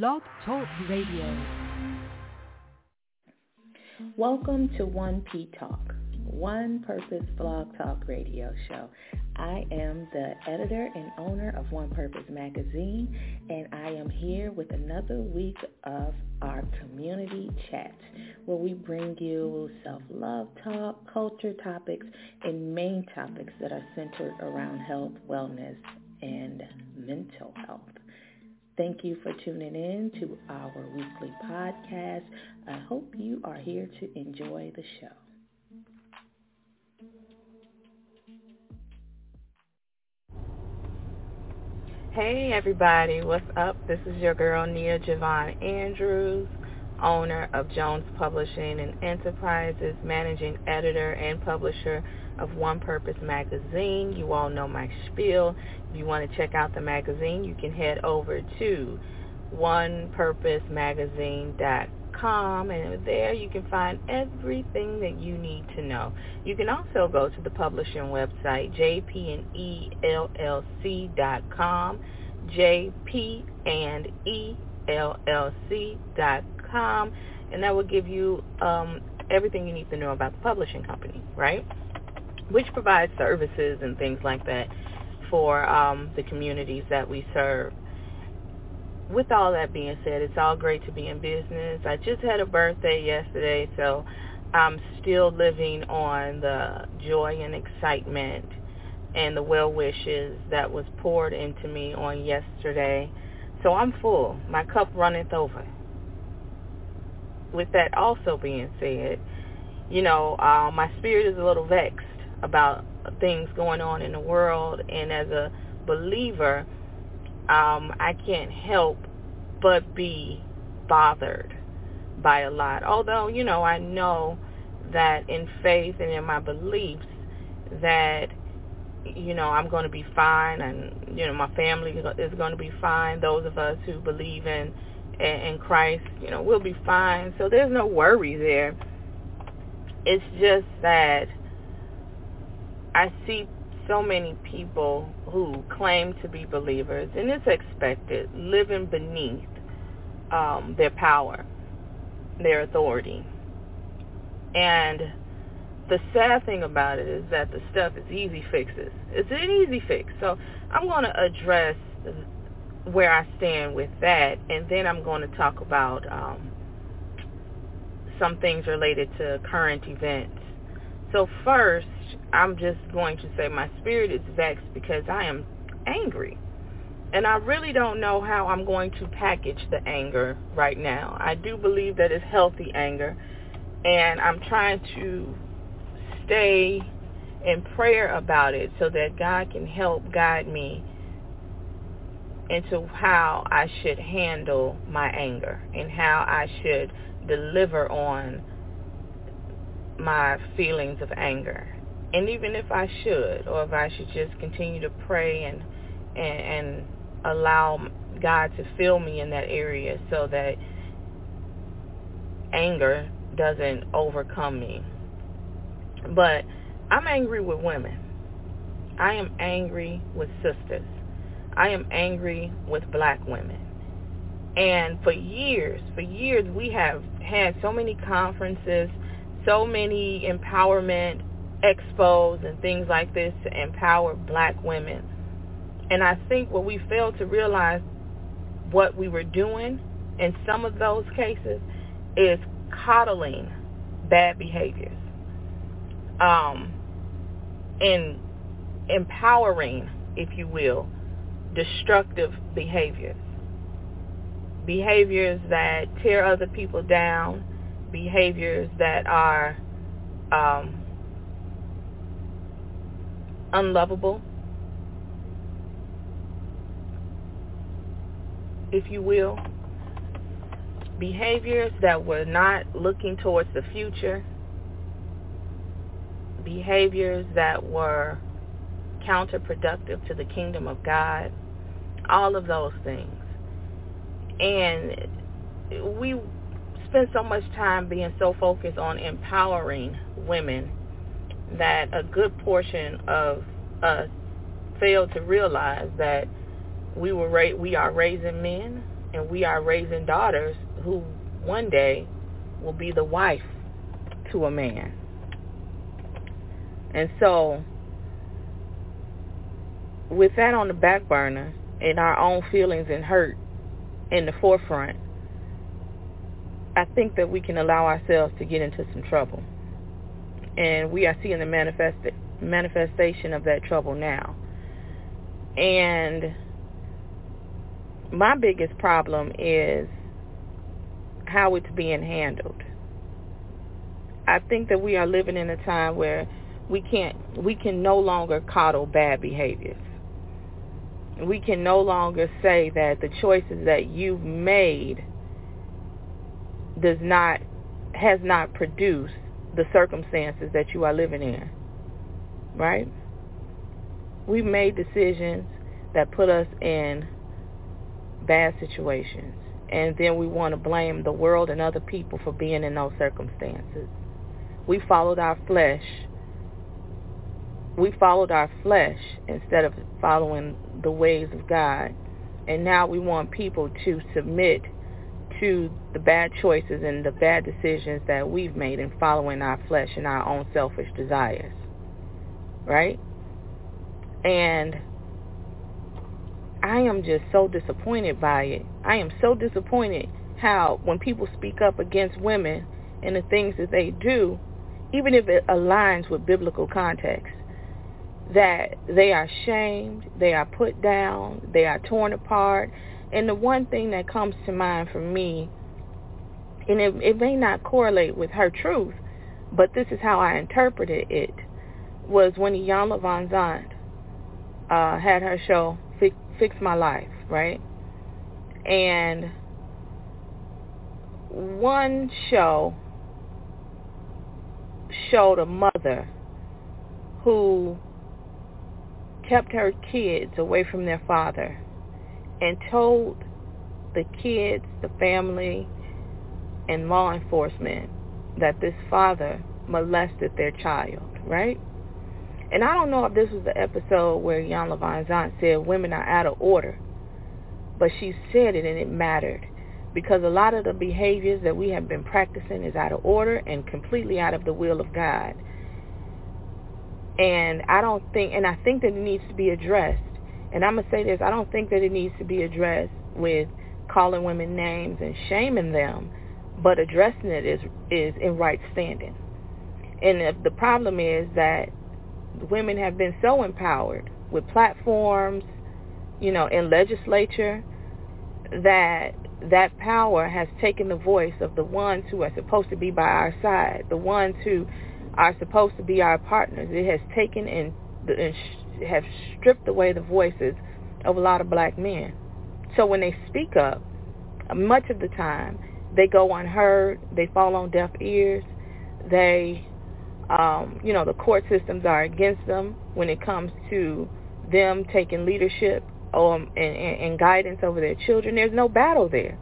Blog Talk Radio. Welcome to 1P Talk, One Purpose Blog Talk Radio Show. I am the editor and owner of One Purpose Magazine, and I am here with another week of our community chat, where we bring you self-love talk, culture topics, and main topics that are centered around health, wellness, and mental health. Thank you for tuning in to our weekly podcast. I hope you are here to enjoy the show. Hey everybody, what's up? This is your girl Nia Javon Andrews, owner of Jones Publishing and Enterprises, managing editor and publisher of One Purpose Magazine. You all know my spiel. If you want to check out the magazine, you can head over to onepurposemagazine.com and there you can find everything that you need to know. You can also go to the publishing website jpandellc.com, jpandellc.com, and that will give you um, everything you need to know about the publishing company, right? Which provides services and things like that for um, the communities that we serve. With all that being said, it's all great to be in business. I just had a birthday yesterday, so I'm still living on the joy and excitement and the well wishes that was poured into me on yesterday. So I'm full. My cup runneth over. With that also being said, you know, uh, my spirit is a little vexed about things going on in the world. And as a believer um I can't help but be bothered by a lot. Although you know I know that in faith and in my beliefs that you know I'm going to be fine and you know my family is going to be fine. Those of us who believe in in Christ you know we'll be fine. So there's no worry there. It's just that I see so many people who claim to be believers, and it's expected, living beneath um, their power, their authority. And the sad thing about it is that the stuff is easy fixes. It's an easy fix. So I'm going to address where I stand with that, and then I'm going to talk about um, some things related to current events. So first, I'm just going to say my spirit is vexed because I am angry. And I really don't know how I'm going to package the anger right now. I do believe that it's healthy anger. And I'm trying to stay in prayer about it so that God can help guide me into how I should handle my anger and how I should deliver on my feelings of anger and even if I should, or if I should just continue to pray and and, and allow God to fill me in that area so that anger doesn't overcome me. But I'm angry with women. I am angry with sisters. I am angry with black women. And for years, for years, we have had so many conferences, so many empowerment expos and things like this to empower black women. And I think what we failed to realize what we were doing in some of those cases is coddling bad behaviors. Um, and empowering, if you will, destructive behaviors. Behaviors that tear other people down, behaviors that are um, unlovable, if you will. Behaviors that were not looking towards the future. Behaviors that were counterproductive to the kingdom of God. All of those things. And we spend so much time being so focused on empowering women that a good portion of us fail to realize that we were ra- we are raising men and we are raising daughters who one day will be the wife to a man. And so, with that on the back burner and our own feelings and hurt in the forefront, I think that we can allow ourselves to get into some trouble. And we are seeing the manifest manifestation of that trouble now. And my biggest problem is how it's being handled. I think that we are living in a time where we can't we can no longer coddle bad behaviors. We can no longer say that the choices that you've made does not has not produced the circumstances that you are living in. Right? We've made decisions that put us in bad situations. And then we want to blame the world and other people for being in those circumstances. We followed our flesh. We followed our flesh instead of following the ways of God. And now we want people to submit to the bad choices and the bad decisions that we've made in following our flesh and our own selfish desires. Right? And I am just so disappointed by it. I am so disappointed how when people speak up against women and the things that they do, even if it aligns with biblical context, that they are shamed, they are put down, they are torn apart. And the one thing that comes to mind for me, and it, it may not correlate with her truth, but this is how I interpreted it, was when Iyanla Vanzant uh, had her show fix my life, right? And one show showed a mother who kept her kids away from their father and told the kids, the family, and law enforcement that this father molested their child, right? And I don't know if this was the episode where Iyanla Vanzant said women are out of order, but she said it and it mattered because a lot of the behaviors that we have been practicing is out of order and completely out of the will of God. And I don't think, and I think that it needs to be addressed. And I'm going to say this, I don't think that it needs to be addressed with calling women names and shaming them, but addressing it is, is in right standing. And the problem is that women have been so empowered with platforms, you know, in legislature that that power has taken the voice of the ones who are supposed to be by our side, the ones who are supposed to be our partners. It has taken and, and have stripped away the voices of a lot of black men. So when they speak up, much of the time they go unheard, they fall on deaf ears, they um, you know, the court systems are against them when it comes to them taking leadership um, and, and, and guidance over their children. There's no battle there.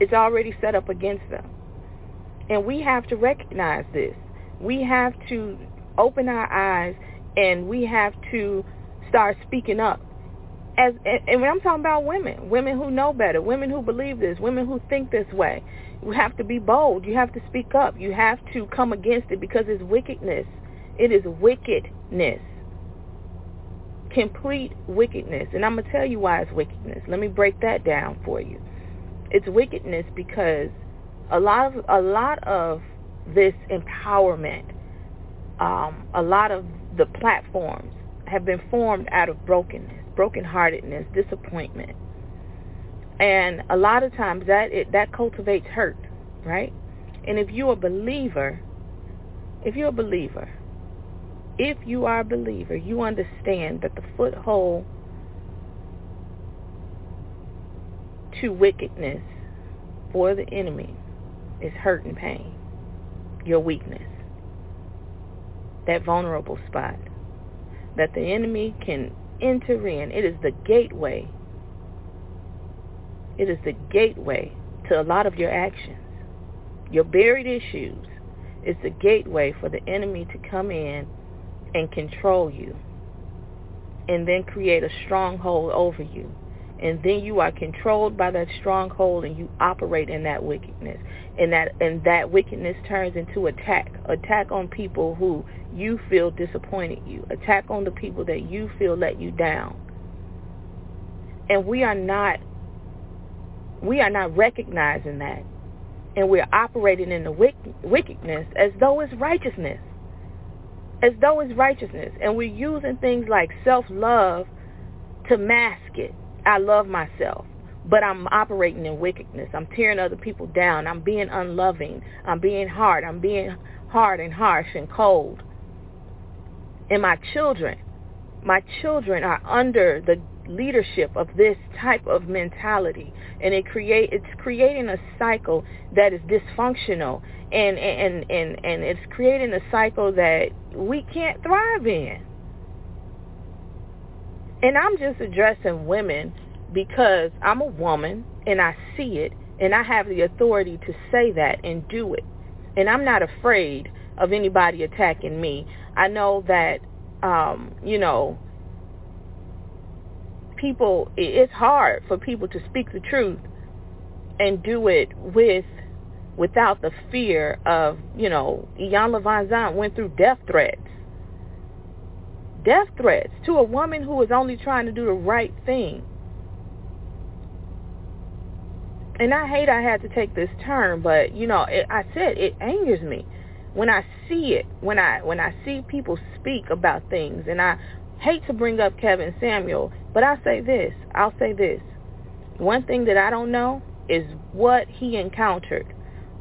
It's already set up against them. And we have to recognize this. We have to open our eyes and we have to start speaking up. As and I'm talking about women, women who know better, women who believe this, women who think this way, you have to be bold. You have to speak up. You have to come against it because it's wickedness. It is wickedness. Complete wickedness. And I'm going to tell you why it's wickedness. Let me break that down for you. It's wickedness because a lot of a lot of this empowerment, um, a lot of the platforms have been formed out of brokenness, brokenheartedness, disappointment. And a lot of times that it, that cultivates hurt, right? And if you're a believer, if you're a believer, if you are a believer, you understand that the foothold to wickedness for the enemy is hurt and pain, your weakness, that vulnerable spot that the enemy can enter in. It is the gateway it is the gateway to a lot of your actions. Your buried issues is the gateway for the enemy to come in and control you and then create a stronghold over you and then you are controlled by that stronghold and you operate in that wickedness. And that and that wickedness turns into attack. Attack on people who you feel disappointed you. Attack on the people that you feel let you down. And we are not we are not recognizing that. And we're operating in the wickedness as though it's righteousness. As though it's righteousness. And we're using things like self-love to mask it I love myself but I'm operating in wickedness. I'm tearing other people down. I'm being unloving. I'm being hard. I'm being hard and harsh and cold. And my children, my children are under the leadership of this type of mentality and it create it's creating a cycle that is dysfunctional and and and and it's creating a cycle that we can't thrive in and I'm just addressing women because I'm a woman and I see it and I have the authority to say that and do it. And I'm not afraid of anybody attacking me. I know that, um, you know, people, it's hard for people to speak the truth and do it with without the fear of, you know, Iyanla Vanzant went through death threats. Death threats to a woman who is only trying to do the right thing. and I hate I had to take this turn, but you know, it, I said it angers me when I see it, when I when I see people speak about things, and I hate to bring up Kevin Samuel, but I say this, I'll say this. One thing that I don't know is what he encountered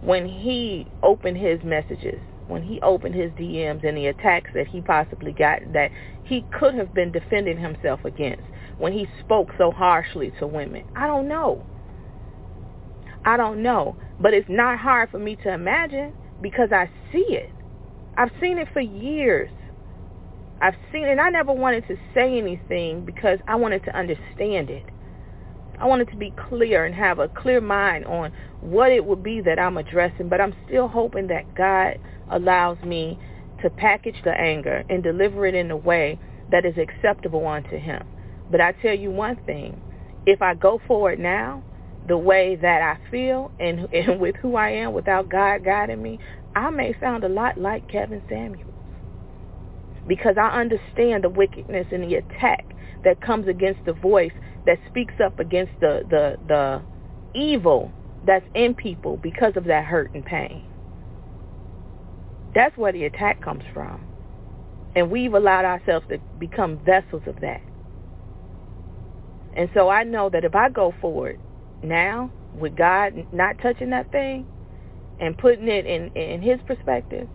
when he opened his messages, when he opened his DMs and the attacks that he possibly got that he could have been defending himself against when he spoke so harshly to women. I don't know. I don't know. But it's not hard for me to imagine because I see it. I've seen it for years. I've seen it. And I never wanted to say anything because I wanted to understand it. I wanted to be clear and have a clear mind on what it would be that I'm addressing. But I'm still hoping that God allows me to package the anger and deliver it in a way that is acceptable unto him. But I tell you one thing. If I go forward now, the way that I feel and, and with who I am without God guiding me, I may sound a lot like Kevin Samuels because I understand the wickedness and the attack that comes against the voice that speaks up against the, the, the evil that's in people because of that hurt and pain. That's where the attack comes from. And we've allowed ourselves to become vessels of that. And so I know that if I go forward now with God not touching that thing and putting it in in his perspective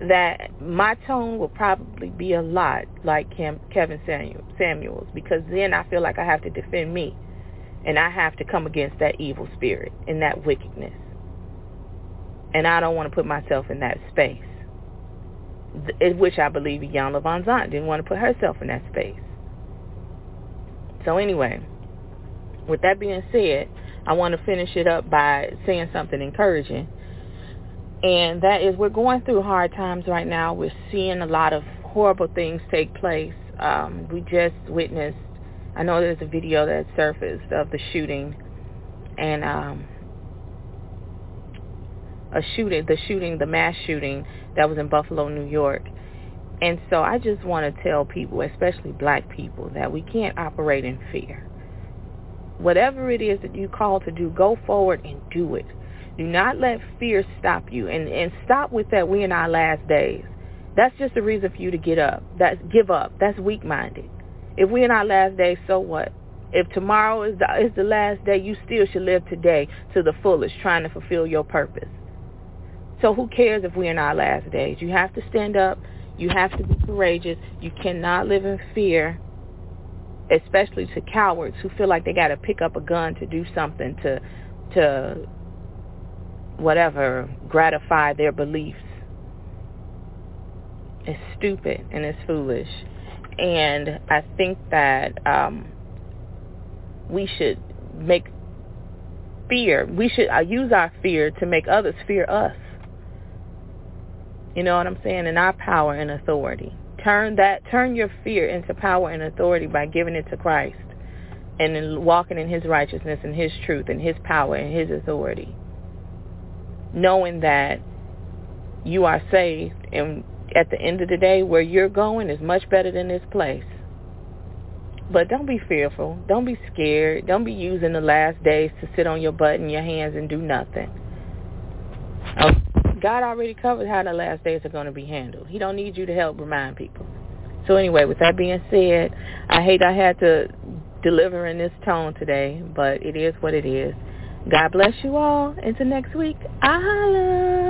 that my tone will probably be a lot like Kevin Samuels because then I feel like I have to defend me and I have to come against that evil spirit and that wickedness. And I don't want to put myself in that space, which I believe Iyanla Vanzant didn't want to put herself in that space. So anyway, with that being said, I want to finish it up by saying something encouraging. And that is we're going through hard times right now. We're seeing a lot of horrible things take place. Um, we just witnessed, I know there's a video that surfaced of the shooting and um, a shooting, the shooting, the mass shooting that was in Buffalo, New York. And so I just want to tell people, especially black people, that we can't operate in fear. Whatever it is that you call to do, go forward and do it. Do not let fear stop you. And, and stop with that we in our last days. That's just a reason for you to get up. That's give up. That's weak-minded. If we in our last days, so what? If tomorrow is the, is the last day, you still should live today to the fullest, trying to fulfill your purpose. So who cares if we're in our last days? You have to stand up. You have to be courageous. You cannot live in fear especially to cowards who feel like they got to pick up a gun to do something to to whatever gratify their beliefs. It's stupid and it's foolish. And I think that um, we should make fear, we should uh, use our fear to make others fear us. You know what I'm saying? In our power and authority. Turn that turn your fear into power and authority by giving it to Christ. and in walking in his righteousness and his truth and his power and his authority. Knowing that you are saved and at the end of the day where you're going is much better than this place. But don't be fearful. Don't be scared. Don't be using the last days to sit on your butt and your hands and do nothing. God already covered how the last days are going to be handled. He don't need you to help remind people. So anyway, with that being said, I hate I had to deliver in this tone today, but it is what it is. God bless you all. Until next week, I.